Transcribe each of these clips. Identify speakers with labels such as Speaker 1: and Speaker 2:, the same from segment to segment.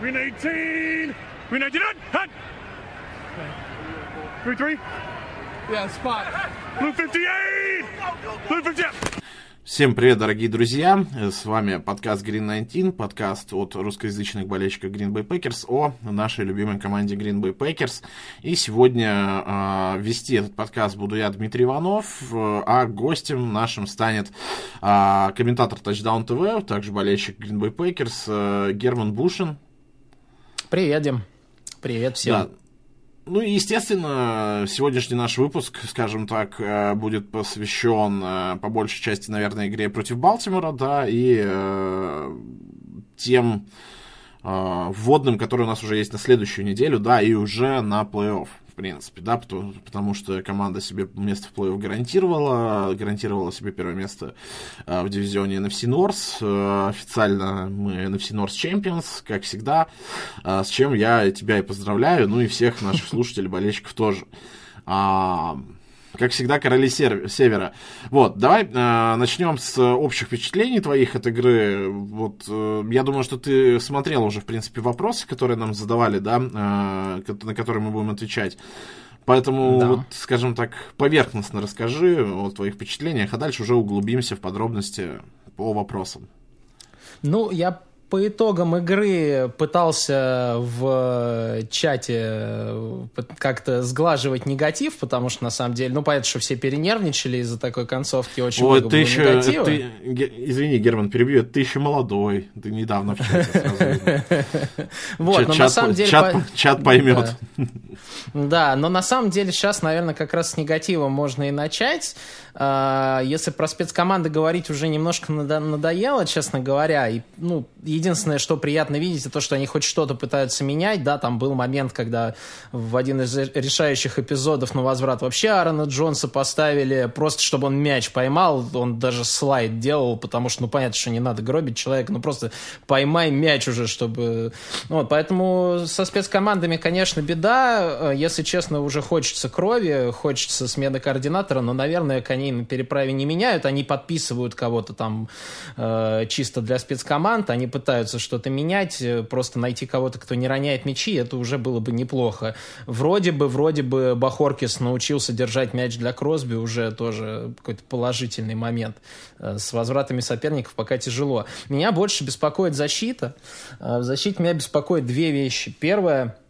Speaker 1: Green 18. Green 19. Hut. Hut. Three three.
Speaker 2: Yeah, spot.
Speaker 1: Blue 58. Blue 58.
Speaker 3: Всем привет, дорогие друзья! С вами подкаст Green 19, подкаст от русскоязычных болельщиков Green Bay Packers о нашей любимой команде Green Bay Packers. И сегодня э, вести этот подкаст буду я, Дмитрий Иванов, э, а гостем нашим станет э, комментатор Touchdown TV, также болельщик Green Bay Packers э, Герман Бушин.
Speaker 2: Привет, Дим. Привет всем.
Speaker 3: Да. Ну и, естественно, сегодняшний наш выпуск, скажем так, э, будет посвящен э, по большей части, наверное, игре против Балтимора, да, и э, тем э, вводным, которые у нас уже есть на следующую неделю, да, и уже на плей-офф принципе, да, потому, потому что команда себе место в плей-офф гарантировала, гарантировала себе первое место э, в дивизионе NFC North. Э, официально мы NFC North Champions, как всегда, э, с чем я тебя и поздравляю, ну и всех наших слушателей, болельщиков тоже. А, как всегда, короли севера. Вот, давай э, начнем с общих впечатлений твоих от игры. Вот, э, я думаю, что ты смотрел уже, в принципе, вопросы, которые нам задавали, да, э, на которые мы будем отвечать. Поэтому, да. вот, скажем так, поверхностно расскажи о твоих впечатлениях, а дальше уже углубимся в подробности по вопросам.
Speaker 2: Ну, я по итогам игры пытался в чате э, как-то сглаживать негатив, потому что на самом деле, ну понятно, что все перенервничали из-за такой концовки, очень
Speaker 3: Ой, много ты еще, негатива. Ты, извини, Герман, перебью, ты еще молодой, ты недавно в чате
Speaker 2: Вот, но на самом деле...
Speaker 3: Чат поймет.
Speaker 2: Да, но на самом деле сейчас, наверное, как раз с негатива можно и начать. А, если про спецкоманды говорить уже немножко надоело, честно говоря, и, ну, единственное, что приятно видеть, это то, что они хоть что-то пытаются менять, да, там был момент, когда в один из решающих эпизодов на возврат вообще Аарона Джонса поставили, просто чтобы он мяч поймал, он даже слайд делал, потому что, ну, понятно, что не надо гробить человека, ну, просто поймай мяч уже, чтобы... Вот, поэтому со спецкомандами, конечно, беда, если честно, уже хочется крови, хочется смены координатора, но, наверное, они на переправе не меняют, они подписывают кого-то там э, чисто для спецкоманд, они пытаются что-то менять, э, просто найти кого-то, кто не роняет мячи, это уже было бы неплохо. Вроде бы, вроде бы Бахоркис научился держать мяч для Кросби, уже тоже какой-то положительный момент. Э, с возвратами соперников пока тяжело. Меня больше беспокоит защита. Э, в защите меня беспокоит две вещи. Первое –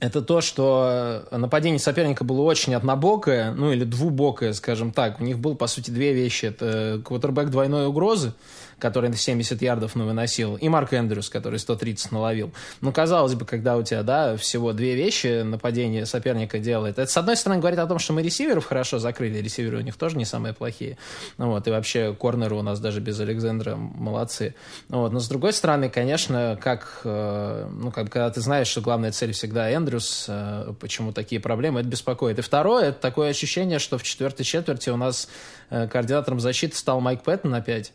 Speaker 2: это то, что нападение соперника было очень однобокое, ну или двубокое, скажем так. У них было, по сути, две вещи. Это квотербек двойной угрозы, который 70 ярдов ну, выносил, и Марк Эндрюс, который 130 наловил. Ну, казалось бы, когда у тебя, да, всего две вещи нападение соперника делает, это, с одной стороны, говорит о том, что мы ресиверов хорошо закрыли, ресиверы у них тоже не самые плохие, ну, вот, и вообще корнеры у нас даже без Александра молодцы. Ну, вот, но с другой стороны, конечно, как, э, ну, как, когда ты знаешь, что главная цель всегда Эндрюс, э, почему такие проблемы, это беспокоит. И второе, это такое ощущение, что в четвертой четверти у нас э, координатором защиты стал Майк Пэттон опять.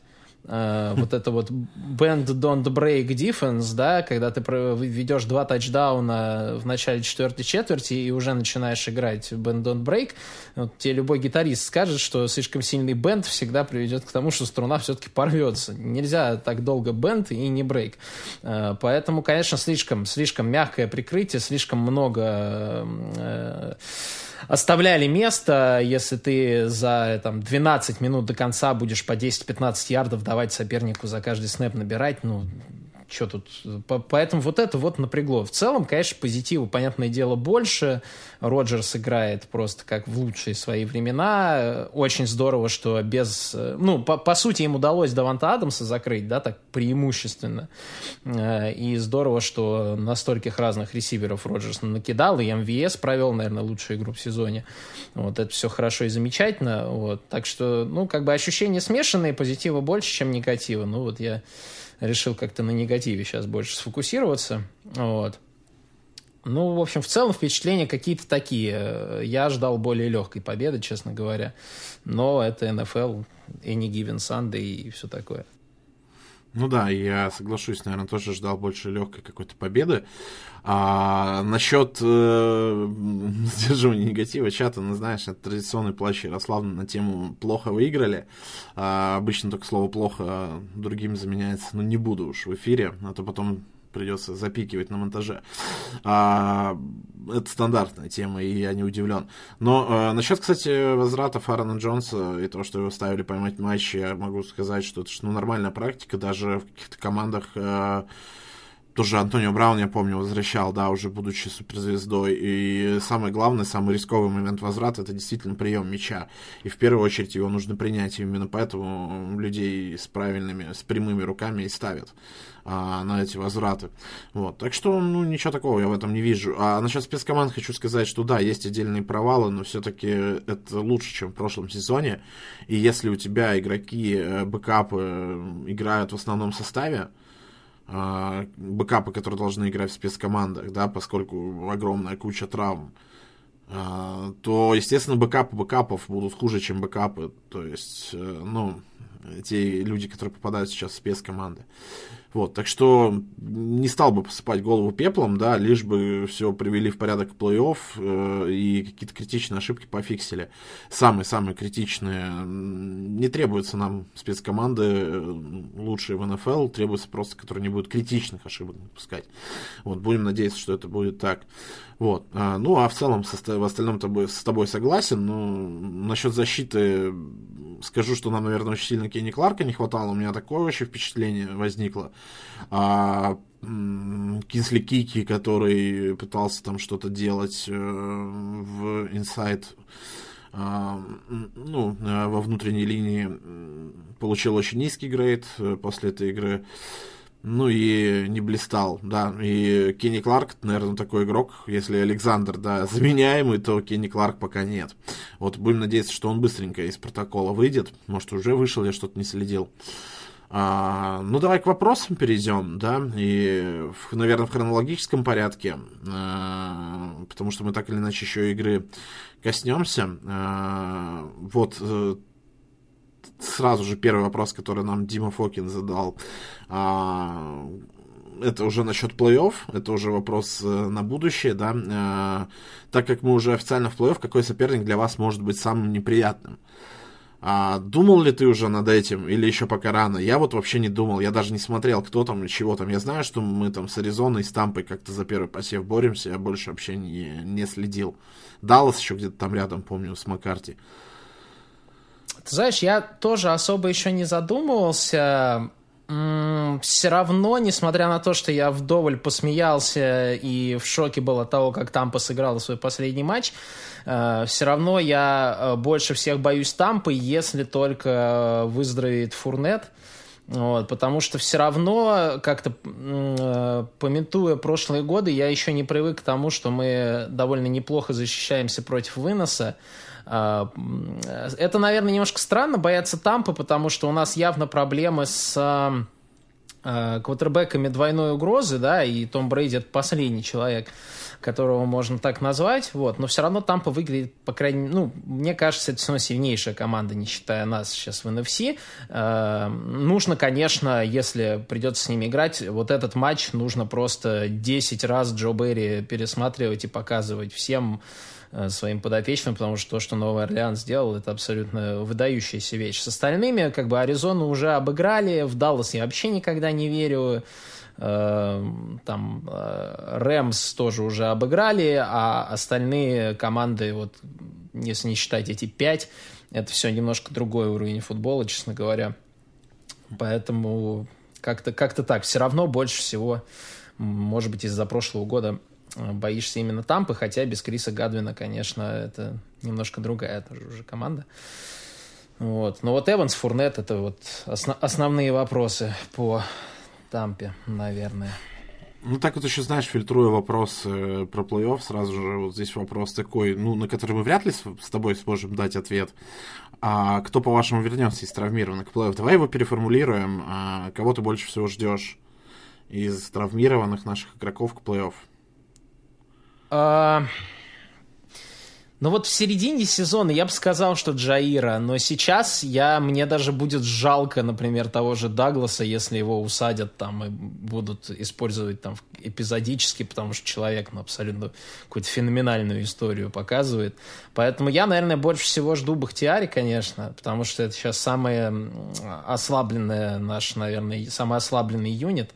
Speaker 2: Uh, вот это вот bend don't break defense, да, когда ты ведешь два тачдауна в начале четвертой четверти и уже начинаешь играть bend don't break, вот тебе любой гитарист скажет, что слишком сильный бенд всегда приведет к тому, что струна все-таки порвется. Нельзя так долго бенд и не брейк. Uh, поэтому, конечно, слишком, слишком мягкое прикрытие, слишком много uh, оставляли место, если ты за там, 12 минут до конца будешь по 10-15 ярдов давать сопернику за каждый снэп набирать, ну, что тут... Поэтому вот это вот напрягло. В целом, конечно, позитива, понятное дело, больше. Роджерс играет просто как в лучшие свои времена. Очень здорово, что без... Ну, по, по сути, им удалось Даванта Адамса закрыть, да, так преимущественно. Э, и здорово, что на стольких разных ресиверов Роджерс накидал, и МВС провел, наверное, лучшую игру в сезоне. Вот, это все хорошо и замечательно. Вот. Так что, ну, как бы ощущения смешанные, позитива больше, чем негатива. Ну, вот я решил как-то на негативе сейчас больше сфокусироваться. Вот. Ну, в общем, в целом впечатления какие-то такие. Я ждал более легкой победы, честно говоря. Но это НФЛ, Any Given Sunday и все такое.
Speaker 3: Ну да, я соглашусь, наверное, тоже ждал больше легкой какой-то победы. А насчет э, сдерживания негатива чата, ну знаешь, это традиционный плащ Ярославна на тему «плохо выиграли». А, обычно только слово «плохо» другим заменяется, но не буду уж в эфире, а то потом придется запикивать на монтаже. А, это стандартная тема, и я не удивлен. Но а, насчет, кстати, возврата Фарана Джонса и того, что его ставили поймать матчи, я могу сказать, что это ну, нормальная практика, даже в каких-то командах а, тоже Антонио Браун, я помню, возвращал, да, уже будучи суперзвездой. И самое главное, самый рисковый момент возврата это действительно прием мяча. И в первую очередь его нужно принять. И именно поэтому людей с правильными, с прямыми руками и ставят а, на эти возвраты. Вот. Так что, ну, ничего такого я в этом не вижу. А насчет спецкоманд хочу сказать, что да, есть отдельные провалы, но все-таки это лучше, чем в прошлом сезоне. И если у тебя игроки, э, бэкапы э, играют в основном составе, бэкапы, которые должны играть в спецкомандах, да, поскольку огромная куча травм, э, то, естественно, бэкапы бэкапов будут хуже, чем бэкапы. То есть, э, ну, те люди, которые попадают сейчас в спецкоманды. Вот, так что не стал бы посыпать голову пеплом, да, лишь бы все привели в порядок плей-офф э, и какие-то критичные ошибки пофиксили. Самые-самые критичные. Не требуются нам спецкоманды э, лучшие в НФЛ, требуется просто, которые не будут критичных ошибок допускать. Вот, будем надеяться, что это будет так. Вот. А, ну, а в целом со, в остальном с тобой согласен. Но насчет защиты скажу, что нам, наверное, очень сильно Кенни Кларка не хватало. У меня такое вообще впечатление возникло. А, Кинсли Кики, который пытался там что-то делать э, в а, ну, э, во внутренней линии получил очень низкий грейд э, после этой игры ну и не блистал, да. И Кенни Кларк, наверное, такой игрок, если Александр, да, заменяемый, то Кенни Кларк пока нет. Вот будем надеяться, что он быстренько из протокола выйдет. Может, уже вышел, я что-то не следил. А, ну, давай к вопросам перейдем, да, и, в, наверное, в хронологическом порядке, а, потому что мы так или иначе еще игры коснемся. А, вот э, сразу же первый вопрос, который нам Дима Фокин задал. А, это уже насчет плей-офф, это уже вопрос э, на будущее, да. А, так как мы уже официально в плей-офф, какой соперник для вас может быть самым неприятным? Думал ли ты уже над этим или еще пока рано? Я вот вообще не думал, я даже не смотрел, кто там и чего там. Я знаю, что мы там с Аризоной, с Тампой как-то за первый посев боремся, я больше вообще не, не следил. Даллас еще где-то там рядом, помню, с Маккарти.
Speaker 2: Ты знаешь, я тоже особо еще не задумывался. Все равно, несмотря на то, что я вдоволь посмеялся и в шоке был от того, как Тампа сыграла свой последний матч, э, все равно я э, больше всех боюсь Тампы, если только выздоровеет Фурнет. Вот, потому что все равно, как-то э, пометуя прошлые годы, я еще не привык к тому, что мы довольно неплохо защищаемся против выноса. А, это, наверное, немножко странно бояться Тампы, потому что у нас явно проблемы с а, квотербеками двойной угрозы, да, и Том Брейди это последний человек, которого можно так назвать, вот, но все равно Тампа выглядит, по крайней мере, ну, мне кажется, это все равно сильнейшая команда, не считая нас сейчас в NFC. Э, нужно, конечно, если придется с ними играть, вот этот матч нужно просто 10 раз Джо Берри пересматривать и показывать всем, своим подопечным, потому что то, что Новый Орлеан сделал, это абсолютно выдающаяся вещь. С остальными, как бы, Аризону уже обыграли, в Даллас я вообще никогда не верю, э, там э, Рэмс тоже уже обыграли, а остальные команды, вот если не считать эти пять, это все немножко другой уровень футбола, честно говоря. Поэтому как-то как так. Все равно больше всего, может быть, из-за прошлого года боишься именно Тампы, хотя без Криса Гадвина, конечно, это немножко другая тоже уже команда. Вот. Но вот Эванс, Фурнет, это вот осно- основные вопросы по Тампе, наверное.
Speaker 3: Ну, так вот еще, знаешь, фильтруя вопрос э, про плей-офф, сразу же вот здесь вопрос такой, ну, на который мы вряд ли с, с тобой сможем дать ответ. А кто, по-вашему, вернется из травмированных к плей-офф? Давай его переформулируем. А, кого ты больше всего ждешь из травмированных наших игроков к плей-офф?
Speaker 2: А, Ну вот в середине сезона я бы сказал, что Джаира, но сейчас я, мне даже будет жалко, например, того же Дагласа, если его усадят там и будут использовать там эпизодически, потому что человек ну, абсолютно какую-то феноменальную историю показывает. Поэтому я, наверное, больше всего жду Бахтиари, конечно, потому что это сейчас самая ослабленная наш, наверное, самый ослабленный юнит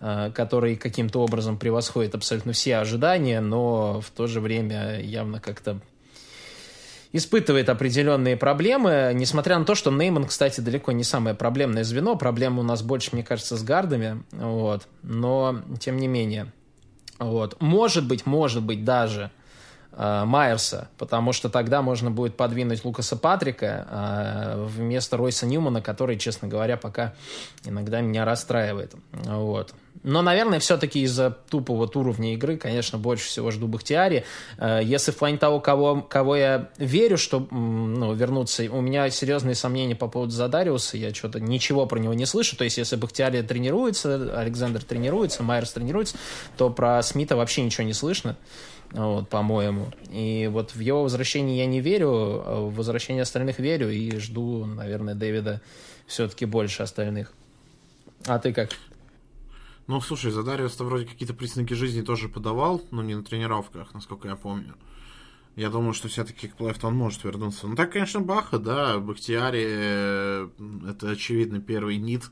Speaker 2: э, который каким-то образом превосходит абсолютно все ожидания, но в то же время явно как-то испытывает определенные проблемы, несмотря на то, что Нейман, кстати, далеко не самое проблемное звено. Проблема у нас больше, мне кажется, с гардами. Вот. Но, тем не менее. Вот. Может быть, может быть даже э, Майерса, потому что тогда можно будет подвинуть Лукаса Патрика э, вместо Ройса Ньюмана, который, честно говоря, пока иногда меня расстраивает. Вот. Но, наверное, все-таки из-за тупого вот уровня игры, конечно, больше всего жду Бахтиари. Э, если в плане того, кого, кого я верю, что ну, вернуться, у меня серьезные сомнения по поводу Задариуса, я что-то ничего про него не слышу. То есть, если Бахтиари тренируется, Александр тренируется, Майерс тренируется, то про Смита вообще ничего не слышно вот, по-моему. И вот в его возвращение я не верю, а в возвращение остальных верю и жду, наверное, Дэвида все-таки больше остальных. А ты как?
Speaker 3: Ну, слушай, Задариус-то вроде какие-то признаки жизни тоже подавал, но не на тренировках, насколько я помню. Я думаю, что все-таки к плей он может вернуться. Ну, так, конечно, Баха, да, Бахтиари, э, это, очевидно, первый нит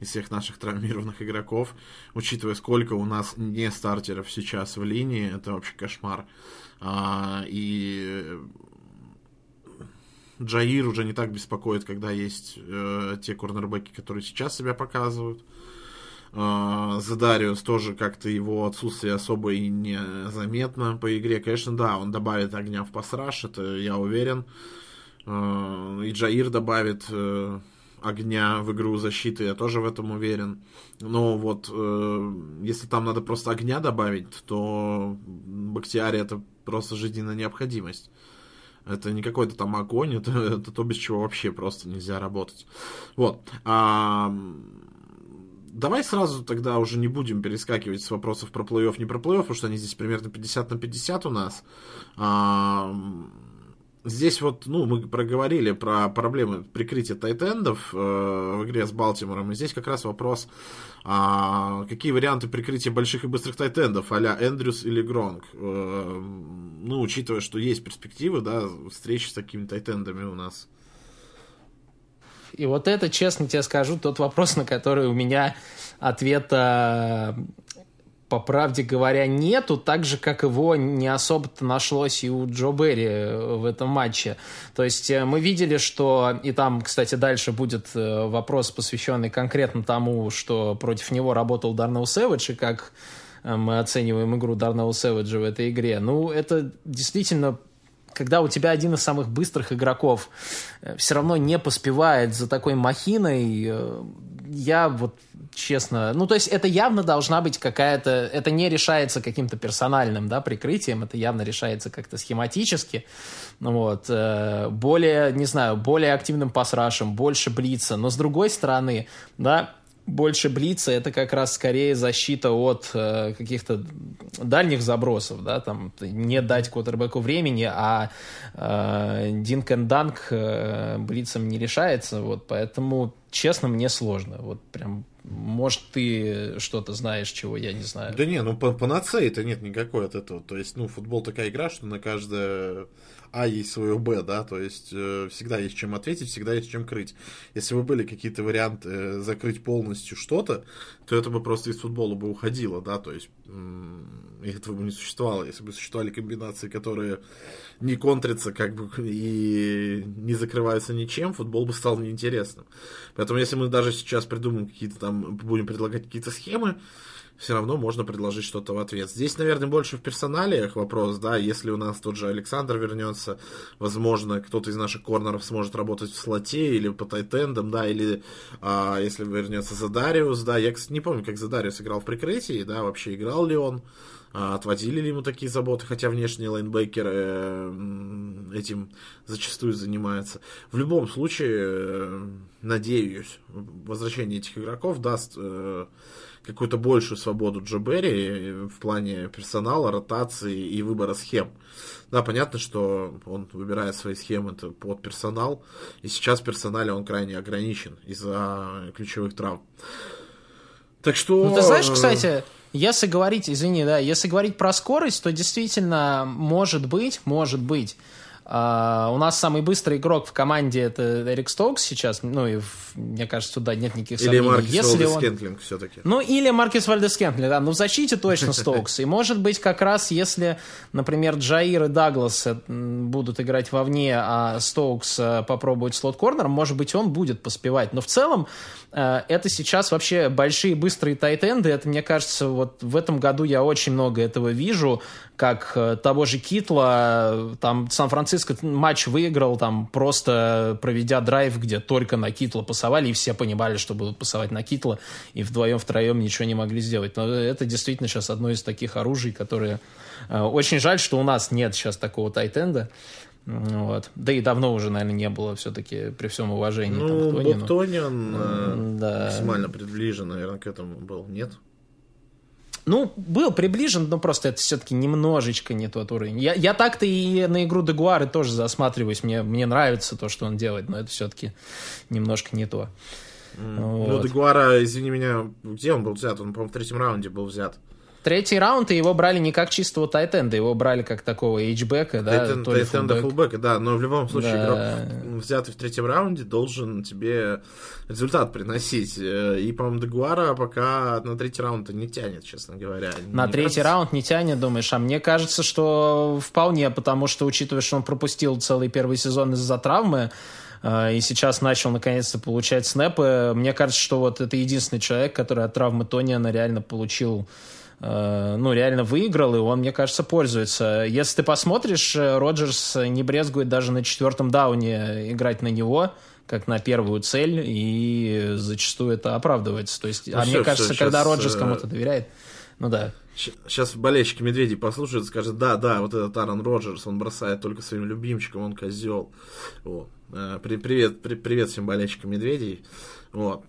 Speaker 3: из всех наших травмированных игроков. Учитывая, сколько у нас не стартеров сейчас в линии, это вообще кошмар. А, и Джаир уже не так беспокоит, когда есть э, те корнербеки, которые сейчас себя показывают. А, Задариус тоже как-то его отсутствие особо и не заметно по игре. Конечно, да, он добавит огня в пасраж, это я уверен. А, и Джаир добавит э, огня в игру защиты, я тоже в этом уверен. Но вот э, если там надо просто огня добавить, то Бактиари это просто жизненная необходимость. Это не какой-то там огонь, это, это то, без чего вообще просто нельзя работать. Вот. А, давай сразу тогда уже не будем перескакивать с вопросов про плей-офф, не про плей-офф, потому что они здесь примерно 50 на 50 у нас. А, здесь вот, ну, мы проговорили про проблемы прикрытия тайтендов э, в игре с Балтимором, и здесь как раз вопрос, а, какие варианты прикрытия больших и быстрых тайтендов, а-ля Эндрюс или Гронг. Э, ну, учитывая, что есть перспективы, да, встречи с такими тайтендами у нас.
Speaker 2: И вот это, честно тебе скажу, тот вопрос, на который у меня ответа по правде говоря, нету, так же, как его не особо-то нашлось и у Джо Берри в этом матче. То есть э, мы видели, что, и там, кстати, дальше будет э, вопрос, посвященный конкретно тому, что против него работал Дарнелл Сэвидж, и как э, мы оцениваем игру Дарнелла Сэвиджа в этой игре. Ну, это действительно когда у тебя один из самых быстрых игроков э, все равно не поспевает за такой махиной, э, я вот честно, ну то есть это явно должна быть какая-то, это не решается каким-то персональным, да, прикрытием, это явно решается как-то схематически, вот, э, более, не знаю, более активным пасрашем, больше блица, но с другой стороны, да, больше блица это как раз скорее защита от э, каких-то дальних забросов, да, там не дать квотербеку времени, а э, Динк and Данк блицем не решается, вот, поэтому, честно, мне сложно, вот прям может, ты что-то знаешь, чего я не знаю.
Speaker 3: Да не, ну панацеи-то нет никакой от этого. То есть, ну, футбол такая игра, что на каждое а есть свое Б, да, то есть э, всегда есть чем ответить, всегда есть чем крыть. Если бы были какие-то варианты э, закрыть полностью что-то, то это бы просто из футбола бы уходило, да, то есть этого бы не существовало. Если бы существовали комбинации, которые не контрятся, как бы, и не закрываются ничем, футбол бы стал неинтересным. Поэтому если мы даже сейчас придумаем какие-то там, будем предлагать какие-то схемы, все равно можно предложить что-то в ответ. Здесь, наверное, больше в персоналиях вопрос, да, если у нас тот же Александр вернется, возможно, кто-то из наших корнеров сможет работать в слоте или по тайтендам, да, или а, если вернется Задариус, да, я, кстати, не помню, как Задариус играл в прикрытии, да, вообще играл ли он, а, отводили ли ему такие заботы, хотя внешние лайнбекеры этим зачастую занимаются. В любом случае, э, надеюсь, возвращение этих игроков даст э, какую-то большую свободу Джо Берри в плане персонала, ротации и выбора схем. Да, понятно, что он выбирает свои схемы под персонал, и сейчас в персонале он крайне ограничен из-за ключевых травм. Так что...
Speaker 2: Ну, ты знаешь, кстати, если говорить, извини, да, если говорить про скорость, то действительно, может быть, может быть, Uh, у нас самый быстрый игрок в команде это Эрик Стоукс сейчас, ну и в, мне кажется, туда нет никаких
Speaker 3: или
Speaker 2: сомнений.
Speaker 3: Маркис
Speaker 2: Если он...
Speaker 3: Кентлинг все-таки.
Speaker 2: Ну или Маркис Вальдес Кентлинг, да, ну в защите точно Стоукс. И может быть как раз если, например, Джаир и Даглас будут играть вовне, а Стоукс э, попробует слот-корнером, может быть он будет поспевать. Но в целом э, это сейчас вообще большие быстрые тайтенды. Это, мне кажется, вот в этом году я очень много этого вижу, как э, того же Китла, там Сан-Франциско матч выиграл, там просто проведя драйв, где только на Китла пасовали, и все понимали, что будут пасовать на Китла, и вдвоем-втроем ничего не могли сделать. Но это действительно сейчас одно из таких оружий, которые... Очень жаль, что у нас нет сейчас такого тайтенда. Вот. Да и давно уже, наверное, не было все-таки при всем уважении.
Speaker 3: Ну,
Speaker 2: там, к
Speaker 3: Боб Тониан э,
Speaker 2: да.
Speaker 3: максимально приближен, наверное, к этому был. Нет?
Speaker 2: Ну, был приближен, но просто это все-таки немножечко не тот уровень. Я, я так-то и на игру Дегуары тоже засматриваюсь. Мне, мне нравится то, что он делает, но это все-таки немножко не то.
Speaker 3: Mm. Вот. Ну, Дегуара, извини меня, где он был взят? Он, по-моему, в третьем раунде был взят.
Speaker 2: Третий раунд, и его брали не как чистого тайтенда, его брали как такого эйджбека, да,
Speaker 3: Тайтен, тайтенда фулбека, да, но в любом случае да. игрок, взятый в третьем раунде, должен тебе результат приносить. И, по-моему, Дегуара пока на третий раунд не тянет, честно говоря.
Speaker 2: На
Speaker 3: не
Speaker 2: третий кажется... раунд не тянет, думаешь? А мне кажется, что вполне, потому что, учитывая, что он пропустил целый первый сезон из-за травмы, и сейчас начал наконец-то получать снэпы. Мне кажется, что вот это единственный человек, который от травмы Тониана реально получил Э, ну, реально выиграл, и он, мне кажется, пользуется. Если ты посмотришь, э, Роджерс не брезгует даже на четвертом дауне играть на него, как на первую цель, и зачастую это оправдывается. То есть, ну, а все, мне кажется, все, когда сейчас, Роджерс э, кому-то доверяет, ну да.
Speaker 3: Сейчас болельщики медведей послушают, скажут, да, да, вот этот Аарон Роджерс, он бросает только своим любимчикам, он козел. Вот. Привет, привет всем болельщикам медведей. Вот.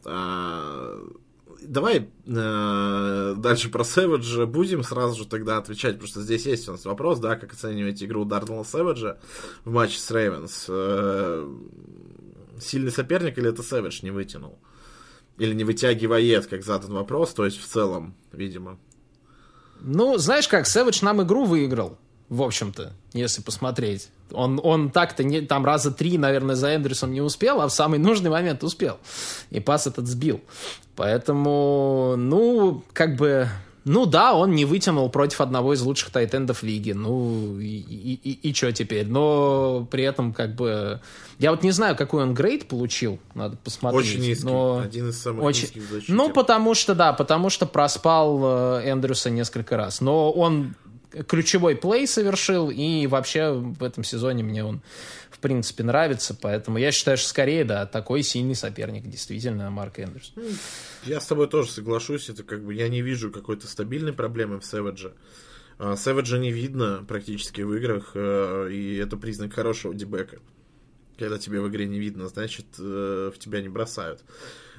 Speaker 3: Давай э, дальше про Сэвиджа будем сразу же тогда отвечать, потому что здесь есть у нас вопрос, да, как оцениваете игру Дарнелла Сэвиджа в матче с Рейвенс. Э, сильный соперник или это Сэвидж не вытянул? Или не вытягивает, как задан вопрос, то есть в целом, видимо.
Speaker 2: Ну, знаешь как, Сэвидж нам игру выиграл в общем-то, если посмотреть. Он, он так-то не, там раза три, наверное, за Эндрюсом не успел, а в самый нужный момент успел. И пас этот сбил. Поэтому, ну, как бы... Ну да, он не вытянул против одного из лучших тайтендов лиги. Ну и, и, и, и что теперь? Но при этом как бы... Я вот не знаю, какой он грейд получил, надо посмотреть.
Speaker 3: Очень низкий,
Speaker 2: но...
Speaker 3: один из самых
Speaker 2: Очень...
Speaker 3: низких в
Speaker 2: Ну потому что, да, потому что проспал э, Эндрюса несколько раз. Но он ключевой плей совершил, и вообще в этом сезоне мне он, в принципе, нравится, поэтому я считаю, что скорее, да, такой сильный соперник, действительно, Марк Эндрюс.
Speaker 3: Я с тобой тоже соглашусь, это как бы я не вижу какой-то стабильной проблемы в Сэвидже. Сэвиджа не видно практически в играх, э, и это признак хорошего дебека. Когда тебе в игре не видно, значит, э, в тебя не бросают,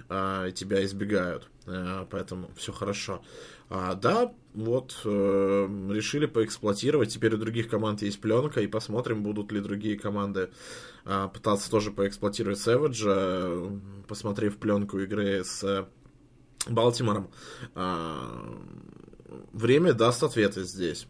Speaker 3: а, тебя избегают, э, поэтому все хорошо. А, да, вот, э, решили поэксплуатировать. Теперь у других команд есть пленка, и посмотрим, будут ли другие команды э, пытаться тоже поэксплуатировать Сэвиджа, посмотрев пленку игры с Балтимором. Э, время даст ответы здесь.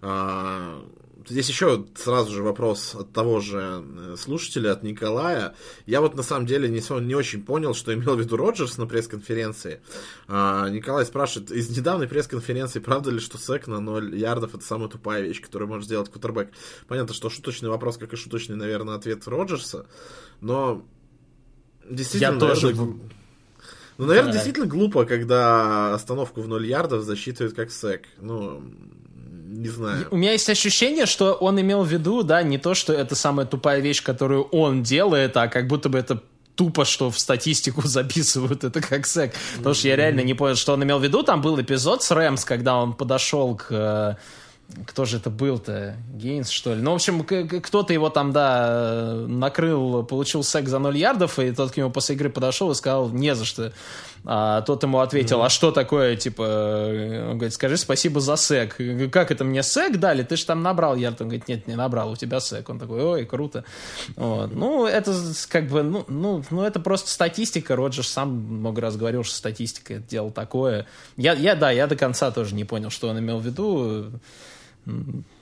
Speaker 3: Э, Здесь еще сразу же вопрос от того же э, слушателя, от Николая. Я вот на самом деле не, не очень понял, что имел в виду Роджерс на пресс-конференции. А, Николай спрашивает, из недавней пресс-конференции правда ли, что сек на 0 ярдов это самая тупая вещь, которую может сделать кутербэк? Понятно, что шуточный вопрос, как и шуточный, наверное, ответ Роджерса, но действительно...
Speaker 2: Я тоже...
Speaker 3: Ну, наверное, да. действительно глупо, когда остановку в 0 ярдов засчитывают как сек. Ну, не знаю.
Speaker 2: У меня есть ощущение, что он имел в виду, да, не то, что это самая тупая вещь, которую он делает, а как будто бы это тупо, что в статистику записывают это как сек. Потому что я реально не понял, что он имел в виду. Там был эпизод с Рэмс, когда он подошел к э, кто же это был-то? Гейнс, что ли? Ну, в общем, кто-то его там, да, накрыл, получил сек за 0 ярдов, и тот к нему после игры подошел и сказал, не за что А тот ему ответил, а что такое, типа, он говорит, скажи спасибо за сек. Как это мне сек дали? Ты же там набрал ярд. Он говорит, нет, не набрал, у тебя сек. Он такой, ой, круто. Вот. Ну, это как бы, ну, ну, ну, это просто статистика. Роджер сам много раз говорил, что статистика это дело такое. Я, я, да, я до конца тоже не понял, что он имел в виду.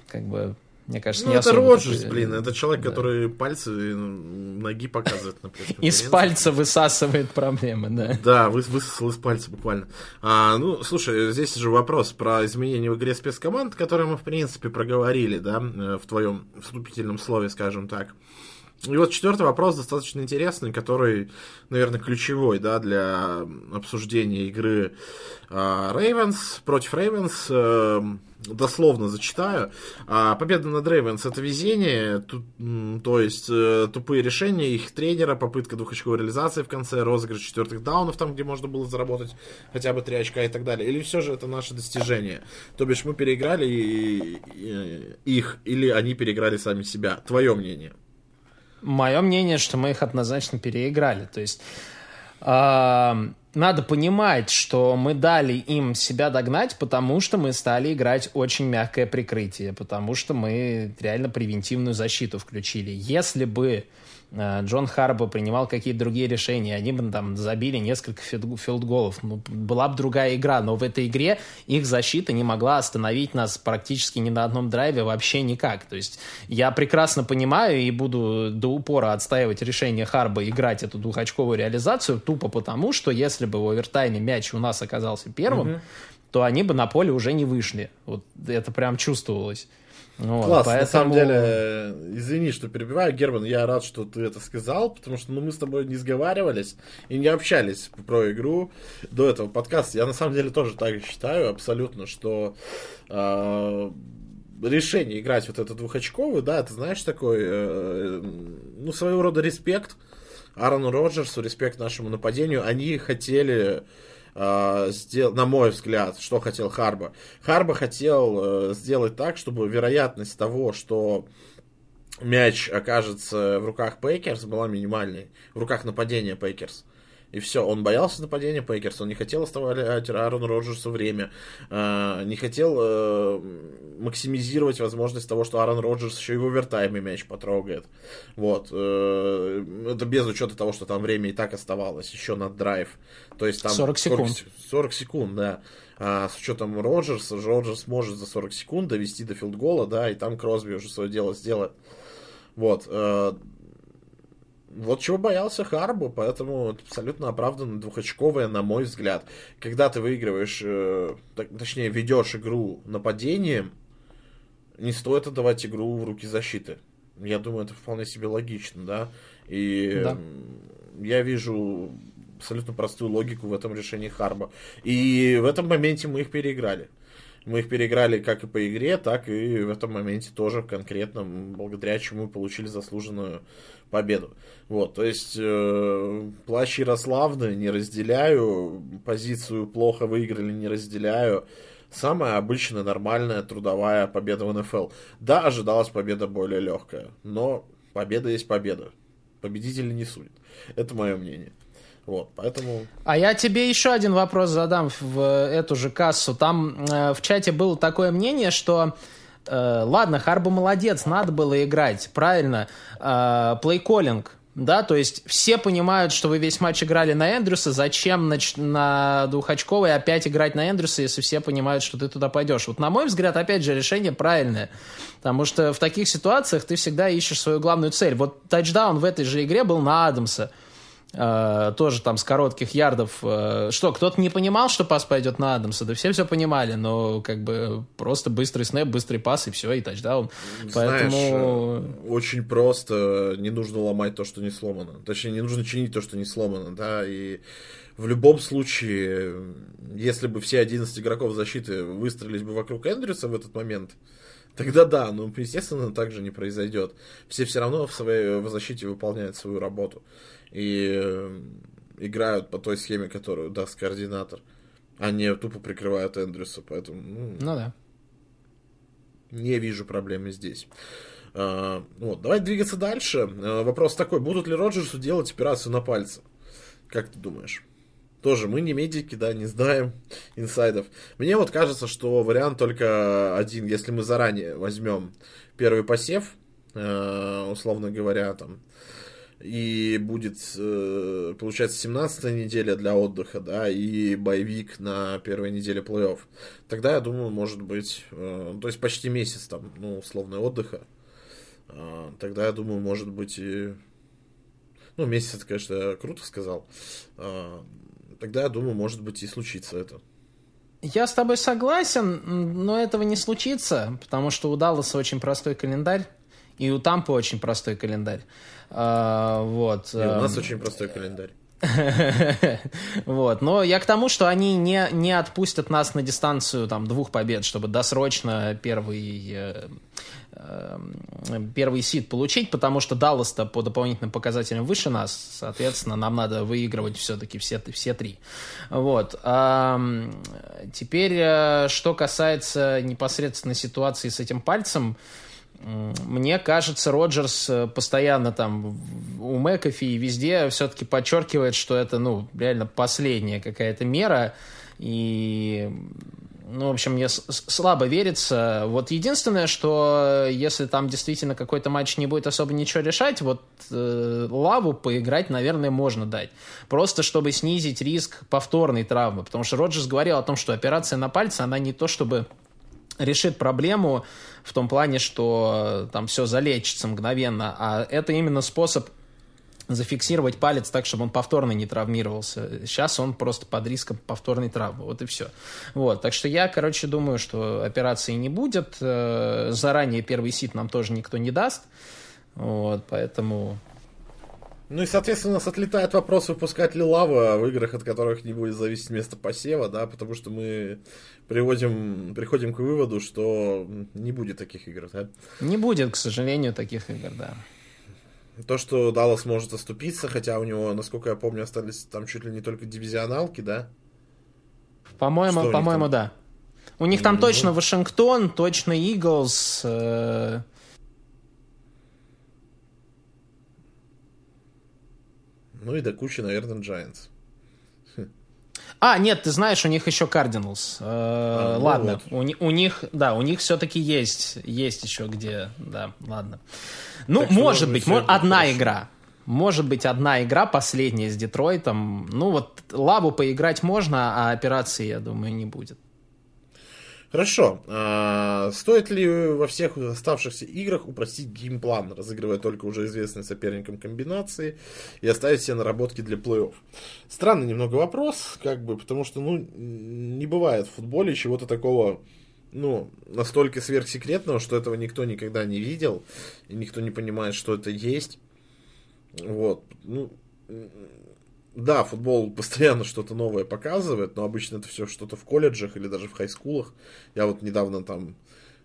Speaker 2: Как бы, мне кажется,
Speaker 3: ну,
Speaker 2: не
Speaker 3: это
Speaker 2: особо
Speaker 3: Роджерс, блин, это человек,
Speaker 2: да.
Speaker 3: который пальцы и ноги показывает на
Speaker 2: Из пальца высасывает проблемы, да.
Speaker 3: Да, вы, высосал из пальца буквально. А, ну, слушай, здесь же вопрос про изменения в игре спецкоманд, которые мы, в принципе, проговорили, да, э, в твоем вступительном слове, скажем так. И вот четвертый вопрос достаточно интересный, который, наверное, ключевой, да, для обсуждения игры Рейвенс против Рейвенс. Дословно зачитаю. А, Победа над Рейвенс это везение, ту- м, то есть э, тупые решения их тренера, попытка двухочковой реализации в конце, розыгрыш четвертых даунов, там, где можно было заработать хотя бы три очка и так далее. Или все же это наше достижение? То бишь мы переиграли их, или они переиграли сами себя? Твое мнение?
Speaker 2: Мое мнение, что мы их однозначно переиграли. То есть надо понимать, что мы дали им себя догнать, потому что мы стали играть очень мягкое прикрытие, потому что мы реально превентивную защиту включили. Если бы Джон Харбо принимал какие-то другие решения, они бы там забили несколько филд- филдголов. Ну, была бы другая игра, но в этой игре их защита не могла остановить нас практически ни на одном драйве вообще никак. То есть я прекрасно понимаю и буду до упора отстаивать решение Харба играть эту двухочковую реализацию тупо потому, что если бы в овертайме мяч у нас оказался первым, то они бы на поле уже не вышли. Вот это прям чувствовалось. Вот,
Speaker 3: Класс, на самом
Speaker 2: поэтому-
Speaker 3: деле, э, извини, что перебиваю, Герман, я рад, что ты это сказал, потому что ну, мы с тобой не сговаривались и не общались про игру до этого подкаста. Я на самом деле тоже так считаю абсолютно, что э, решение играть вот это двухочковый, да, это знаешь такой, э, ну, своего рода респект Аарону Роджерсу, респект нашему нападению. Они хотели э, сдел- на мой взгляд, что хотел Харба. Харба хотел э, сделать так, чтобы вероятность того, что мяч окажется в руках Пэкерс, была минимальной. В руках нападения Пэкерс. И все, он боялся нападения Пэкерс, он не хотел оставлять Аарону Роджерсу время, э, не хотел э, максимизировать возможность того, что Аарон Роджерс еще и в овертайме мяч потрогает. Вот. э, это без учета того, что там время и так оставалось, еще на драйв. То есть там
Speaker 2: 40 секунд.
Speaker 3: 40, 40 секунд, да. А с учетом Роджерса, Роджерс может за 40 секунд довести до филдгола, да, и там Кросби уже свое дело сделает. Вот. Вот чего боялся Харбу, поэтому это абсолютно оправданно двухочковая, на мой взгляд. Когда ты выигрываешь, э, точнее, ведешь игру нападением, не стоит отдавать игру в руки защиты. Я думаю, это вполне себе логично, да. И
Speaker 2: Да.
Speaker 3: я вижу абсолютно простую логику в этом решении Харба. И в этом моменте мы их переиграли. Мы их переиграли как и по игре, так и в этом моменте тоже конкретно, благодаря чему получили заслуженную победу. Вот, то есть э, плащ Ярославны не разделяю, позицию плохо выиграли не разделяю. Самая обычная, нормальная трудовая победа в НФЛ. Да, ожидалась победа более легкая, но победа есть победа. Победители не судят. Это мое мнение. Вот, поэтому...
Speaker 2: А я тебе еще один вопрос задам в эту же кассу. Там э, в чате было такое мнение, что э, ладно, Харба молодец, надо было играть, правильно. Э, плейколлинг, да, то есть все понимают, что вы весь матч играли на Эндрюса, зачем на, на двухочковой опять играть на Эндрюса, если все понимают, что ты туда пойдешь. Вот на мой взгляд, опять же, решение правильное. Потому что в таких ситуациях ты всегда ищешь свою главную цель. Вот тачдаун в этой же игре был на Адамса. Э, тоже там с коротких ярдов. Э, что, кто-то не понимал, что пас пойдет на Адамса? Да все все понимали, но как бы просто быстрый снэп, быстрый пас и все, и тачдаун. Поэтому...
Speaker 3: Знаешь, э, очень просто, не нужно ломать то, что не сломано. Точнее, не нужно чинить то, что не сломано, да, и в любом случае, если бы все 11 игроков защиты выстроились бы вокруг Эндрюса в этот момент, тогда да, но, естественно, так же не произойдет. Все все равно в своей в защите выполняют свою работу и э, играют по той схеме, которую даст координатор, а не тупо прикрывают Эндрюса, поэтому... ну,
Speaker 2: Ну да.
Speaker 3: не вижу проблемы здесь. А, Вот, давай двигаться дальше. А, Вопрос такой, будут ли Роджерсу делать операцию на пальце? Как ты думаешь? тоже мы не медики, да, не знаем инсайдов. Мне вот кажется, что вариант только один, если мы заранее возьмем первый посев, условно говоря, там, и будет, э, получается, 17 неделя для отдыха, да, и боевик на первой неделе плей-офф. Тогда, я думаю, может быть, э, то есть почти месяц там, ну, условно, отдыха. Тогда, я думаю, может быть и... Ну, месяц, это, конечно, круто сказал тогда, я думаю, может быть и случится это.
Speaker 2: Я с тобой согласен, но этого не случится, потому что у Далласа очень простой календарь, и у Тампы очень простой календарь. А, вот.
Speaker 3: И у нас эм. очень простой календарь.
Speaker 2: вот. Но я к тому, что они не, не отпустят нас на дистанцию там, двух побед, чтобы досрочно первый, э, э, первый сид получить, потому что Даллас-то по дополнительным показателям выше нас, соответственно, нам надо выигрывать все-таки все, все три. Вот. А, теперь, э, что касается непосредственно ситуации с этим пальцем, мне кажется, Роджерс э, постоянно там у Мэкофи и везде все-таки подчеркивает, что это, ну, реально последняя какая-то мера. И, ну, в общем, мне слабо верится. Вот единственное, что если там действительно какой-то матч не будет особо ничего решать, вот э, Лаву поиграть, наверное, можно дать. Просто чтобы снизить риск повторной травмы. Потому что Роджерс говорил о том, что операция на пальце, она не то чтобы решит проблему в том плане, что там все залечится мгновенно, а это именно способ зафиксировать палец так, чтобы он повторно не травмировался. Сейчас он просто под риском повторной травмы. Вот и все. Вот. Так что я, короче, думаю, что операции не будет. Э, заранее первый сит нам тоже никто не даст. Вот, поэтому
Speaker 3: ну и, соответственно, у нас отлетает вопрос, выпускать ли лава в играх, от которых не будет зависеть место посева, да, потому что мы приводим, приходим к выводу, что не будет таких игр, да?
Speaker 2: Не будет, к сожалению, таких игр, да.
Speaker 3: То, что Даллас может оступиться, хотя у него, насколько я помню, остались там чуть ли не только дивизионалки, да?
Speaker 2: По-моему, по-моему, да. У них там mm-hmm. точно Вашингтон, точно Иглс, э-
Speaker 3: Ну и до кучи, наверное, Giants.
Speaker 2: А, нет, ты знаешь, у них еще Cardinals. Э, а, ну ладно, вот. у, у них, да, у них все-таки есть, есть еще где, да, ладно. Ну, так может быть, может, одна хорошо. игра. Может быть, одна игра, последняя с Детройтом. Ну, вот лабу поиграть можно, а операции, я думаю, не будет.
Speaker 3: Хорошо. А, стоит ли во всех оставшихся играх упростить геймплан, разыгрывая только уже известные соперникам комбинации и оставить все наработки для плей-офф? Странный немного вопрос, как бы, потому что, ну, не бывает в футболе чего-то такого, ну, настолько сверхсекретного, что этого никто никогда не видел, и никто не понимает, что это есть. Вот. Ну, да, футбол постоянно что-то новое показывает, но обычно это все что-то в колледжах или даже в хайскулах. Я вот недавно там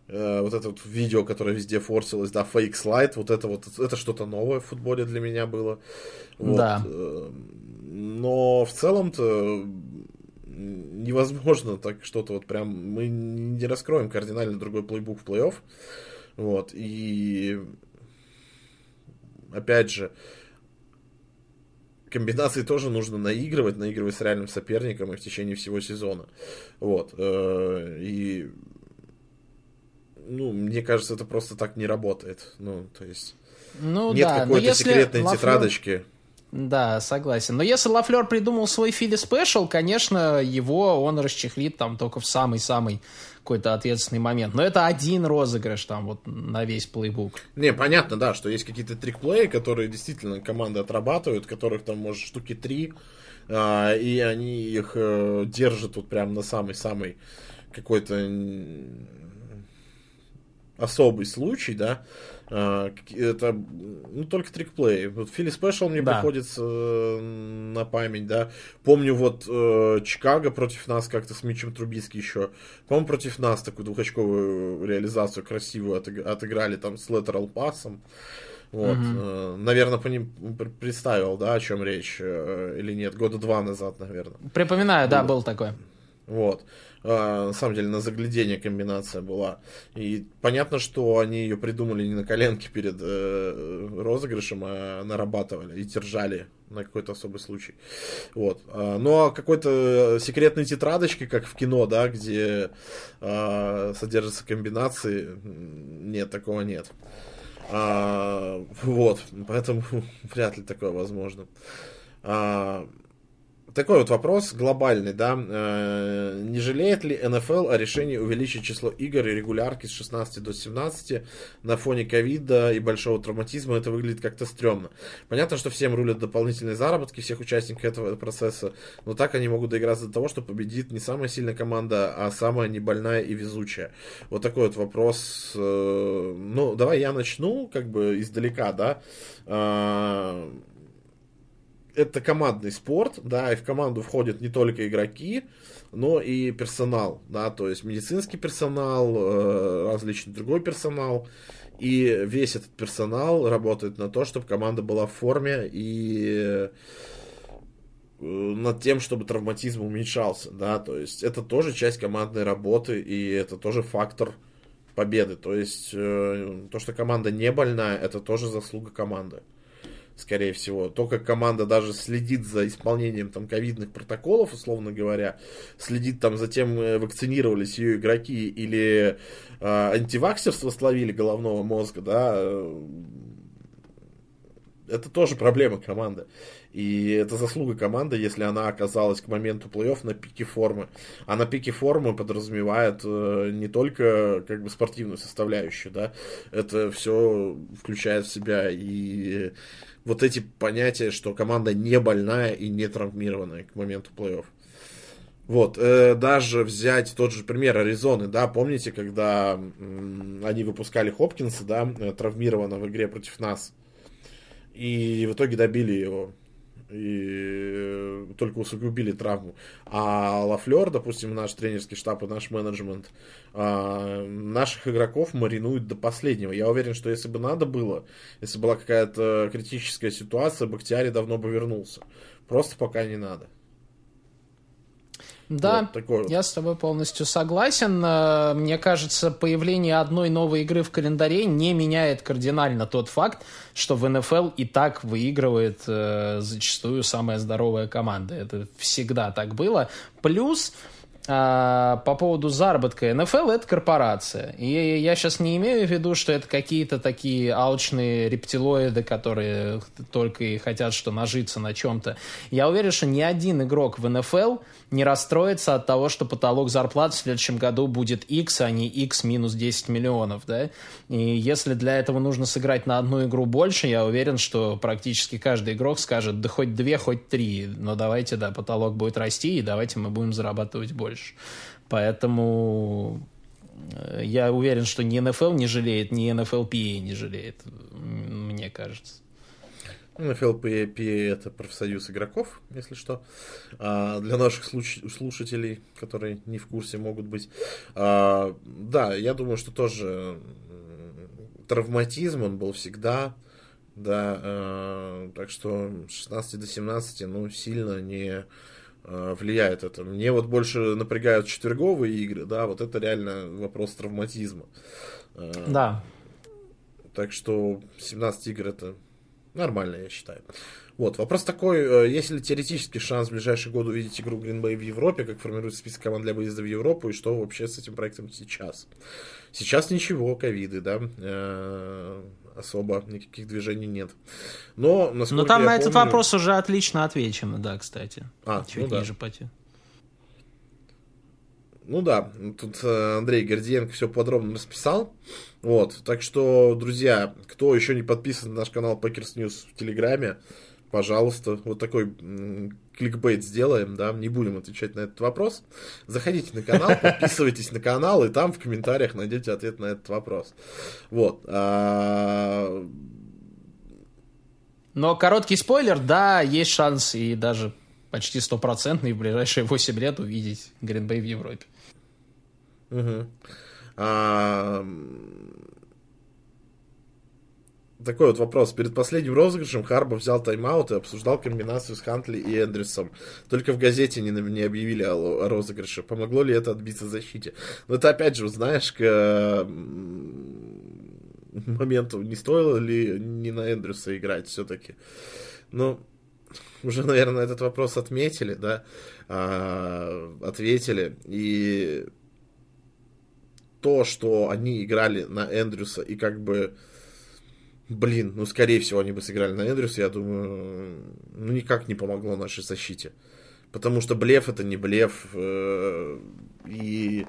Speaker 3: э, вот это вот видео, которое везде форсилось, да, фейк слайд, вот это вот, это что-то новое в футболе для меня было. Вот. Да. Э, но в целом-то невозможно так что-то вот прям, мы не раскроем кардинально другой плейбук в плей-офф. Вот, и опять же, комбинации тоже нужно наигрывать, наигрывать с реальным соперником и в течение всего сезона. Вот. Э, и ну, мне кажется, это просто так не работает. Ну, то есть ну, нет да, какой-то секретной Лафлер... тетрадочки.
Speaker 2: Да, согласен. Но если Лафлер придумал свой Фили Спешл, конечно, его он расчехлит там только в самый-самый какой-то ответственный момент. Но это один розыгрыш там вот на весь плейбук.
Speaker 3: Не, понятно, да, что есть какие-то трикплеи, которые действительно команды отрабатывают, которых там, может, штуки три, а, и они их а, держат вот прям на самый-самый какой-то особый случай, да, а, это ну, только трикплей. Вот Фили Спешл мне да. приходится э, на память, да. Помню вот э, Чикаго против нас как-то с Мичем Трубиски еще. По-моему, против нас такую двухочковую реализацию красивую отыграли там с латерал пасом. Вот, угу. э, наверное, по ним представил, да, о чем речь, э, или нет, года два назад, наверное.
Speaker 2: Припоминаю, был. да, был такой.
Speaker 3: Вот. А, на самом деле, на заглядение комбинация была. И понятно, что они ее придумали не на коленке перед э, розыгрышем, а нарабатывали и держали на какой-то особый случай. Вот. А, ну, а какой-то секретной тетрадочки, как в кино, да, где а, содержатся комбинации, нет, такого нет. А, вот, поэтому вряд ли такое возможно. А, такой вот вопрос глобальный, да. Э, не жалеет ли НФЛ о решении увеличить число игр и регулярки с 16 до 17 на фоне ковида и большого травматизма? Это выглядит как-то стрёмно. Понятно, что всем рулят дополнительные заработки всех участников этого процесса, но так они могут доиграться до того, что победит не самая сильная команда, а самая небольная и везучая. Вот такой вот вопрос. Э, ну, давай я начну как бы издалека, да э, это командный спорт, да, и в команду входят не только игроки, но и персонал, да, то есть медицинский персонал, э, различный другой персонал, и весь этот персонал работает на то, чтобы команда была в форме и э, над тем, чтобы травматизм уменьшался, да, то есть это тоже часть командной работы, и это тоже фактор победы, то есть э, то, что команда не больная, это тоже заслуга команды скорее всего. То, как команда даже следит за исполнением там ковидных протоколов, условно говоря, следит там за тем, э, вакцинировались ее игроки или э, антиваксерство словили головного мозга, да, э, это тоже проблема команды. И это заслуга команды, если она оказалась к моменту плей-офф на пике формы. А на пике формы подразумевает э, не только как бы спортивную составляющую, да, это все включает в себя и вот эти понятия, что команда не больная и не травмированная к моменту плей-офф. Вот, э, даже взять тот же пример Аризоны, да, помните, когда м, они выпускали Хопкинса, да, э, травмированного в игре против нас, и в итоге добили его и только усугубили травму. А Лафлер, допустим, наш тренерский штаб и наш менеджмент, а, наших игроков маринуют до последнего. Я уверен, что если бы надо было, если была какая-то критическая ситуация, Бахтиари давно бы вернулся. Просто пока не надо.
Speaker 2: Да, вот, такой вот. я с тобой полностью согласен. Э, мне кажется, появление одной новой игры в календаре не меняет кардинально тот факт, что в НФЛ и так выигрывает э, зачастую самая здоровая команда. Это всегда так было. Плюс а, по поводу заработка. НФЛ это корпорация. И я сейчас не имею в виду, что это какие-то такие алчные рептилоиды, которые только и хотят что нажиться на чем-то. Я уверен, что ни один игрок в НФЛ не расстроится от того, что потолок зарплат в следующем году будет X, а не X минус 10 миллионов. Да? И если для этого нужно сыграть на одну игру больше, я уверен, что практически каждый игрок скажет, да хоть две, хоть три, но давайте, да, потолок будет расти, и давайте мы будем зарабатывать больше больше. Поэтому э, я уверен, что ни НФЛ не жалеет, ни НФЛПА не жалеет, мне кажется.
Speaker 3: НФЛПА это профсоюз игроков, если что. А для наших слушателей, которые не в курсе могут быть. А, да, я думаю, что тоже травматизм, он был всегда. Да, а, так что 16 до 17, ну, сильно не Э, влияет это. Мне вот больше напрягают четверговые игры, да, вот это реально вопрос травматизма.
Speaker 2: Э, да.
Speaker 3: Так что 17 игр это нормально, я считаю. Вот, вопрос такой, э, есть ли теоретический шанс в ближайшие годы увидеть игру Green Bay в Европе, как формируется список команд для выезда в Европу, и что вообще с этим проектом сейчас? Сейчас ничего, ковиды, да, особо никаких движений нет. Но,
Speaker 2: Но там на этот помню... вопрос уже отлично отвечено, да, кстати.
Speaker 3: А, Чуть ну ниже да. пойти. Ну да, тут э, Андрей Гордиенко все подробно расписал. Вот, так что, друзья, кто еще не подписан на наш канал Packers News в Телеграме, пожалуйста, вот такой кликбейт сделаем, да, не будем отвечать на этот вопрос. Заходите на канал, подписывайтесь на канал, и там в комментариях найдете ответ на этот вопрос. Вот. А,
Speaker 2: Но короткий спойлер, да, есть шанс и даже почти стопроцентный в ближайшие 8 лет увидеть Гринбей в Европе.
Speaker 3: Угу. А, такой вот вопрос. Перед последним розыгрышем Харба взял тайм-аут и обсуждал комбинацию с Хантли и Эндрюсом. Только в газете не, не объявили о, о розыгрыше. Помогло ли это отбиться защите? Но это опять же, знаешь, к моменту, не стоило ли не на Эндрюса играть все-таки. Ну, уже, наверное, этот вопрос отметили, да, а, ответили. И то, что они играли на Эндрюса и как бы блин, ну, скорее всего, они бы сыграли на Эндрюса, я думаю, ну, никак не помогло нашей защите. Потому что блеф это не блеф. Э, и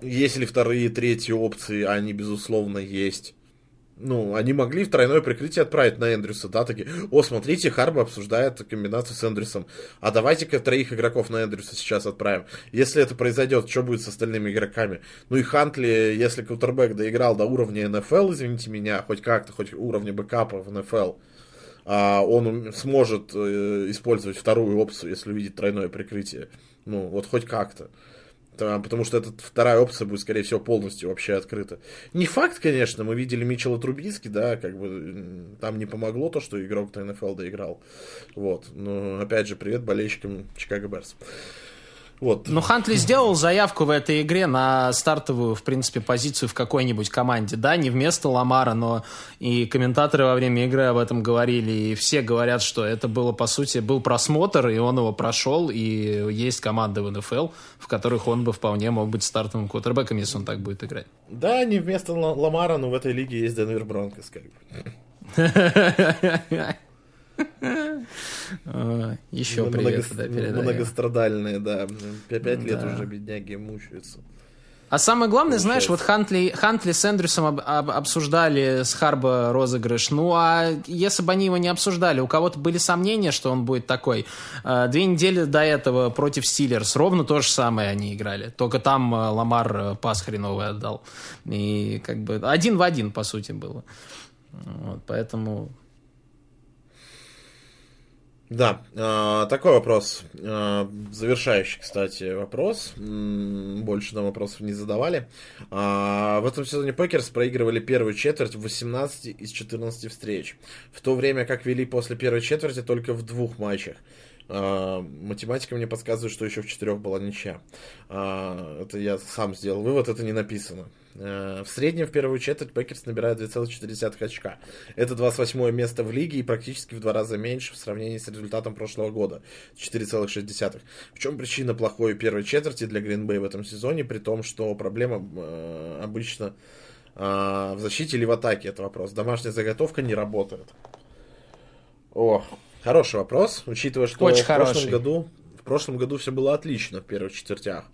Speaker 3: если вторые и третьи опции, они, безусловно, есть ну, они могли в тройное прикрытие отправить на Эндрюса, да, такие, о, смотрите, Харба обсуждает комбинацию с Эндрюсом, а давайте-ка троих игроков на Эндрюса сейчас отправим. Если это произойдет, что будет с остальными игроками? Ну и Хантли, если Кутербэк доиграл до уровня НФЛ, извините меня, хоть как-то, хоть уровня бэкапа в НФЛ, а он сможет э, использовать вторую опцию, если увидит тройное прикрытие. Ну, вот хоть как-то. Потому что эта вторая опция будет, скорее всего, полностью вообще открыта. Не факт, конечно, мы видели Мичела Трубиски, да, как бы там не помогло то, что игрок-то НФЛ доиграл. Вот. Но, опять же, привет болельщикам Чикаго Берс.
Speaker 2: Вот. Ну, Хантли сделал заявку в этой игре на стартовую, в принципе, позицию в какой-нибудь команде. Да, не вместо Ламара, но и комментаторы во время игры об этом говорили, и все говорят, что это было, по сути, был просмотр, и он его прошел, и есть команды в НФЛ, в которых он бы вполне мог быть стартовым квотербеком, если он так будет играть.
Speaker 3: Да, не вместо Ламара, но в этой лиге есть Денвер Бронкос, как бы.
Speaker 2: Еще привет
Speaker 3: Многострадальные, да. Пять лет уже бедняги мучаются.
Speaker 2: А самое главное, знаешь, вот Хантли, Хантли с Эндрюсом об, об, обсуждали с Харба розыгрыш. Ну, а если бы они его не обсуждали, у кого-то были сомнения, что он будет такой. Э, две недели до этого против Стиллерс ровно то же самое они играли. Только там э, Ламар э, пас хреновый отдал. И как бы один в один, по сути, было. Вот, поэтому
Speaker 3: да, э, такой вопрос. Э, завершающий, кстати, вопрос. Больше нам вопросов не задавали. Э, в этом сезоне Пэкерс проигрывали первую четверть в 8 из 14 встреч. В то время как вели после первой четверти только в двух матчах. Э, математика мне подсказывает, что еще в четырех была ничья. Э, это я сам сделал вывод, это не написано. Э, в среднем в первую четверть Пэкерс набирает 2,4 очка. Это 28 место в лиге и практически в два раза меньше в сравнении с результатом прошлого года. 4,6. В чем причина плохой первой четверти для Гринбей в этом сезоне, при том, что проблема обычно в защите или в атаке, это вопрос. Домашняя заготовка не работает. О, Хороший вопрос, учитывая, что
Speaker 2: Очень
Speaker 3: в
Speaker 2: хороший.
Speaker 3: прошлом году в прошлом году все было отлично в первых четвертях.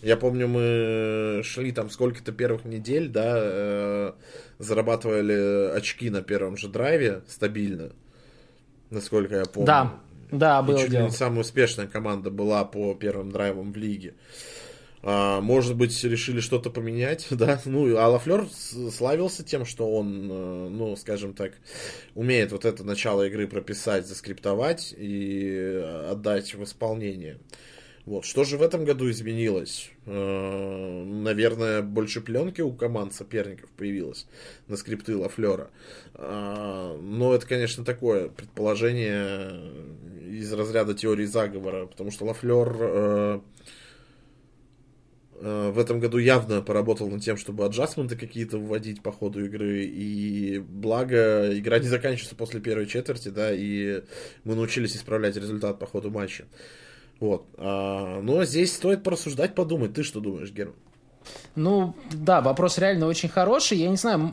Speaker 3: Я помню, мы шли там сколько-то первых недель, да, э, зарабатывали очки на первом же драйве стабильно, насколько я помню.
Speaker 2: Да, да, было
Speaker 3: И чуть ли
Speaker 2: дело.
Speaker 3: не самая успешная команда была по первым драйвам в лиге. А, может быть, решили что-то поменять, да. Ну, а Лафлер славился тем, что он, э, ну, скажем так, умеет вот это начало игры прописать, заскриптовать и отдать в исполнение. Вот. Что же в этом году изменилось? Э, Наверное, больше пленки у команд соперников появилось на скрипты Лафлера. А, Но это, конечно, такое предположение из разряда теории заговора, потому что Лафлер э, в этом году явно поработал над тем, чтобы аджастменты какие-то вводить по ходу игры, и благо игра не заканчивается после первой четверти, да, и мы научились исправлять результат по ходу матча. Вот. А, но здесь стоит порассуждать, подумать. Ты что думаешь, Герман?
Speaker 2: Ну, да, вопрос реально очень хороший. Я не знаю,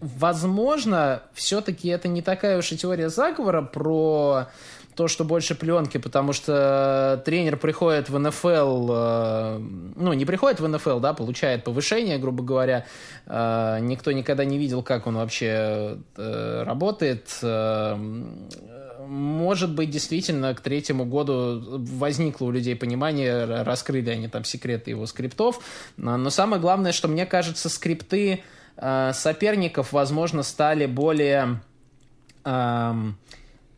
Speaker 2: возможно, все-таки это не такая уж и теория заговора про то, что больше пленки, потому что тренер приходит в НФЛ, э, ну, не приходит в НФЛ, да, получает повышение, грубо говоря, э, никто никогда не видел, как он вообще э, работает, э, может быть, действительно, к третьему году возникло у людей понимание, раскрыли они там секреты его скриптов. Но самое главное, что мне кажется, скрипты э, соперников, возможно, стали более...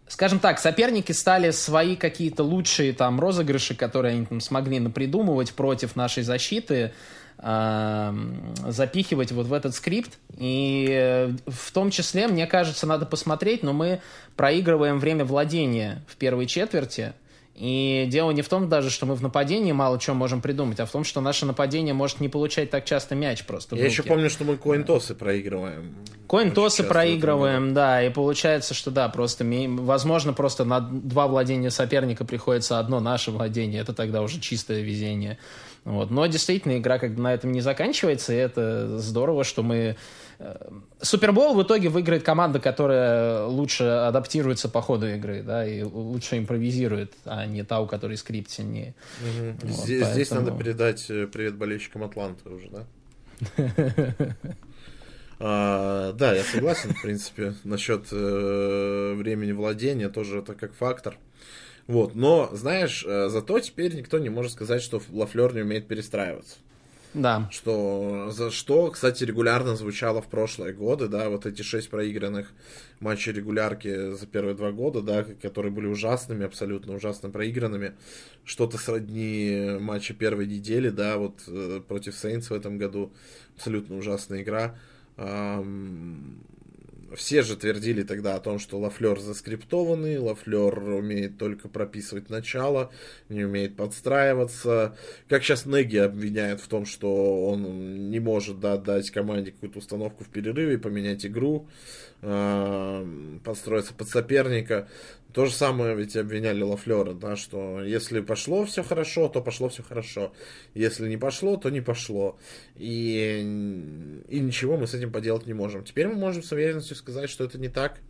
Speaker 2: скажем так, соперники стали свои какие-то лучшие там розыгрыши, которые они там смогли напридумывать против нашей защиты, запихивать вот в этот скрипт. И э, в том числе, мне кажется, надо посмотреть, но мы проигрываем время владения в первой четверти. И дело не в том даже, что мы в нападении мало чего можем придумать, а в том, что наше нападение может не получать так часто мяч просто.
Speaker 3: Я еще помню, что мы коинтосы проигрываем.
Speaker 2: Коинтосы проигрываем, да, и получается, что да, просто, возможно, просто на два владения соперника приходится одно наше владение, это тогда уже чистое везение. Вот. Но действительно, игра как бы на этом не заканчивается, и это здорово, что мы Супербол в итоге выиграет команда, которая лучше адаптируется по ходу игры, да, и лучше импровизирует, а не та, у которой скрипт сильнее.
Speaker 3: Угу. Вот, здесь, поэтому... здесь надо передать э, привет болельщикам Атланты уже, да? А, да, я согласен, в принципе, насчет э, времени владения, тоже это как фактор. Вот, но, знаешь, э, зато теперь никто не может сказать, что Лафлер не умеет перестраиваться.
Speaker 2: Да.
Speaker 3: Что, за что, кстати, регулярно звучало в прошлые годы, да, вот эти шесть проигранных матчей регулярки за первые два года, да, которые были ужасными, абсолютно ужасно проигранными. Что-то сродни матча первой недели, да, вот э, против Сейнс в этом году. Абсолютно ужасная игра. Все же твердили тогда о том, что Лафлер заскриптованный, Лафлер умеет только прописывать начало, не умеет подстраиваться. Как сейчас Неги обвиняют в том, что он не может да, дать команде какую-то установку в перерыве, поменять игру, э, подстроиться под соперника. То же самое ведь обвиняли Лафлера, да, что если пошло все хорошо, то пошло все хорошо. Если не пошло, то не пошло. И, и ничего мы с этим поделать не можем. Теперь мы можем с уверенностью сказать, что это не так.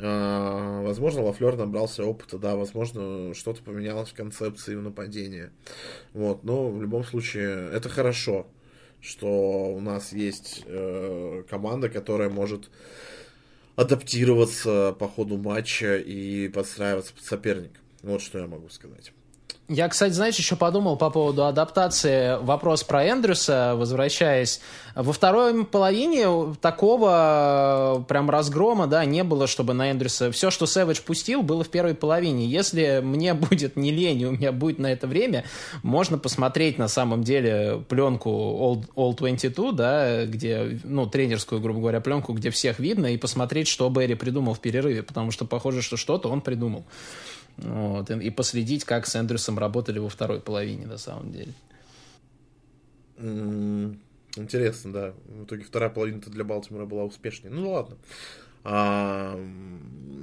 Speaker 3: А, возможно, Лафлер набрался опыта, да, возможно, что-то поменялось в концепции в нападении. Вот, но в любом случае это хорошо, что у нас есть э, команда, которая может адаптироваться по ходу матча и подстраиваться под соперника. Вот что я могу сказать.
Speaker 2: Я, кстати, знаешь, еще подумал по поводу адаптации. Вопрос про Эндрюса, возвращаясь. Во второй половине такого прям разгрома, да, не было, чтобы на Эндрюса... Все, что Сэвидж пустил, было в первой половине. Если мне будет не лень, у меня будет на это время, можно посмотреть на самом деле пленку All, All 22, да, где, ну, тренерскую, грубо говоря, пленку, где всех видно, и посмотреть, что Берри придумал в перерыве, потому что похоже, что что-то он придумал. Вот, и, и последить, как с Эндрюсом работали во второй половине, на самом деле.
Speaker 3: Интересно, да. В итоге вторая половина для Балтимора была успешнее. Ну ладно. А,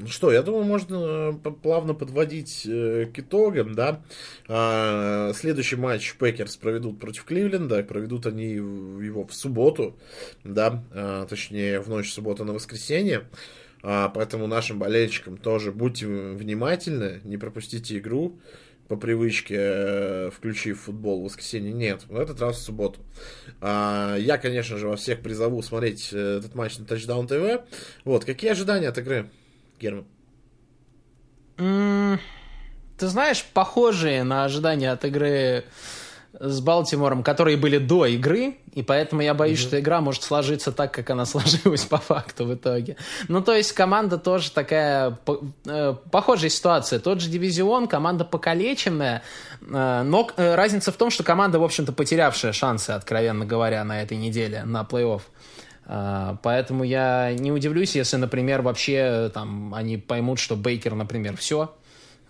Speaker 3: что, я думаю, можно э, плавно подводить э, к итогам, да. А, следующий матч Пэкерс проведут против Кливленда, проведут они его в субботу, да, а, точнее в ночь суббота на воскресенье. А, поэтому нашим болельщикам тоже будьте внимательны, не пропустите игру по привычке, э, включив футбол в воскресенье. Нет, в этот раз в субботу. А, я, конечно же, вас всех призову смотреть э, этот матч на Touchdown TV. Вот, какие ожидания от игры, Герман?
Speaker 2: Mm, ты знаешь, похожие на ожидания от игры с Балтимором, которые были до игры, и поэтому я боюсь, mm-hmm. что игра может сложиться так, как она сложилась по факту в итоге. Ну, то есть команда тоже такая э, похожая ситуация. Тот же дивизион, команда покалеченная, э, но э, разница в том, что команда, в общем-то, потерявшая шансы, откровенно говоря, на этой неделе на плей-офф. Uh, поэтому я не удивлюсь, если, например, вообще там они поймут, что Бейкер, например, все,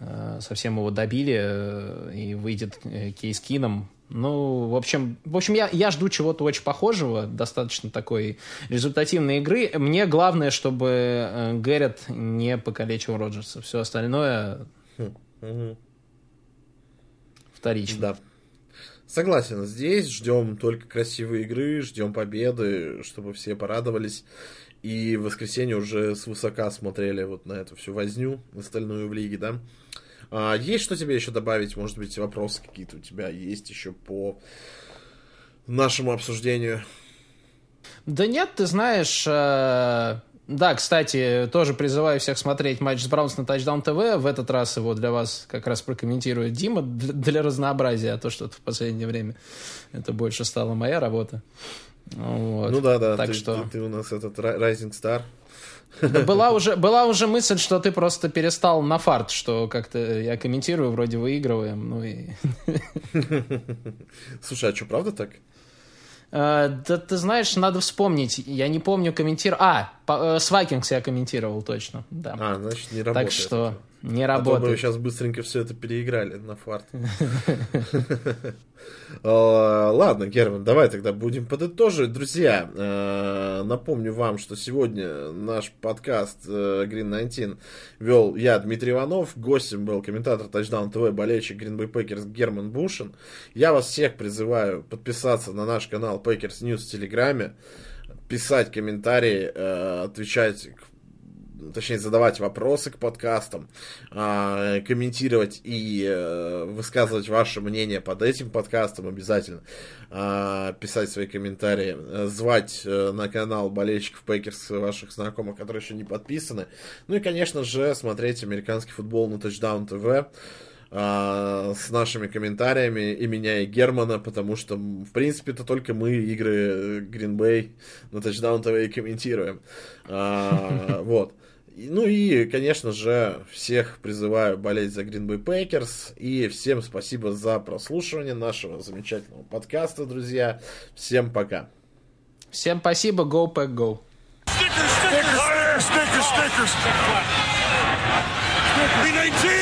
Speaker 2: uh, совсем его добили, uh, и выйдет Кейс Кином ну, в общем, в общем я, я жду чего-то очень похожего, достаточно такой результативной игры. Мне главное, чтобы э, Гэррет не покалечил Роджерса. Все остальное хм. вторично.
Speaker 3: Да. Согласен, здесь ждем только красивые игры, ждем победы, чтобы все порадовались. И в воскресенье уже свысока смотрели вот на эту всю возню остальную в лиге, да. А, есть что тебе еще добавить? Может быть, вопросы какие-то у тебя есть еще по нашему обсуждению?
Speaker 2: Да нет, ты знаешь, э, да, кстати, тоже призываю всех смотреть матч с Браунс на Touchdown TV. В этот раз его для вас как раз прокомментирует Дима для, для разнообразия, а то что-то в последнее время это больше стала моя работа. Вот.
Speaker 3: Ну да, да,
Speaker 2: так
Speaker 3: ты,
Speaker 2: что...
Speaker 3: ты, ты у нас этот Rising Star.
Speaker 2: Да была уже, была уже мысль, что ты просто перестал на фарт, что как-то я комментирую, вроде выигрываем, ну и...
Speaker 3: Слушай, а что, правда так?
Speaker 2: Э, да ты знаешь, надо вспомнить. Я не помню комментировал. А, по, э, с Vikings я комментировал точно. Да.
Speaker 3: А, значит, не работает.
Speaker 2: так что не
Speaker 3: А то мы
Speaker 2: работает.
Speaker 3: сейчас быстренько все это переиграли на фарт. Ладно, Герман, давай тогда будем подытоживать. Друзья, э, напомню вам, что сегодня наш подкаст э, Green 19 вел я, Дмитрий Иванов. Гостем был комментатор Touchdown ТВ, болельщик Green Bay Packers Герман Бушин. Я вас всех призываю подписаться на наш канал Packers News в Телеграме, писать комментарии, э, отвечать точнее, задавать вопросы к подкастам, а, комментировать и э, высказывать ваше мнение под этим подкастом обязательно, а, писать свои комментарии, э, звать э, на канал болельщиков Пейкерс ваших знакомых, которые еще не подписаны. Ну и, конечно же, смотреть американский футбол на Touchdown TV а, с нашими комментариями и меня, и Германа, потому что, в принципе, это только мы игры Green Bay на Touchdown TV комментируем. Вот. Ну и, конечно же, всех призываю болеть за Green Bay Packers. И всем спасибо за прослушивание нашего замечательного подкаста, друзья. Всем пока.
Speaker 2: Всем спасибо. Go Pack Go.
Speaker 1: Snickers, Snickers, Snickers, Snickers. Snickers.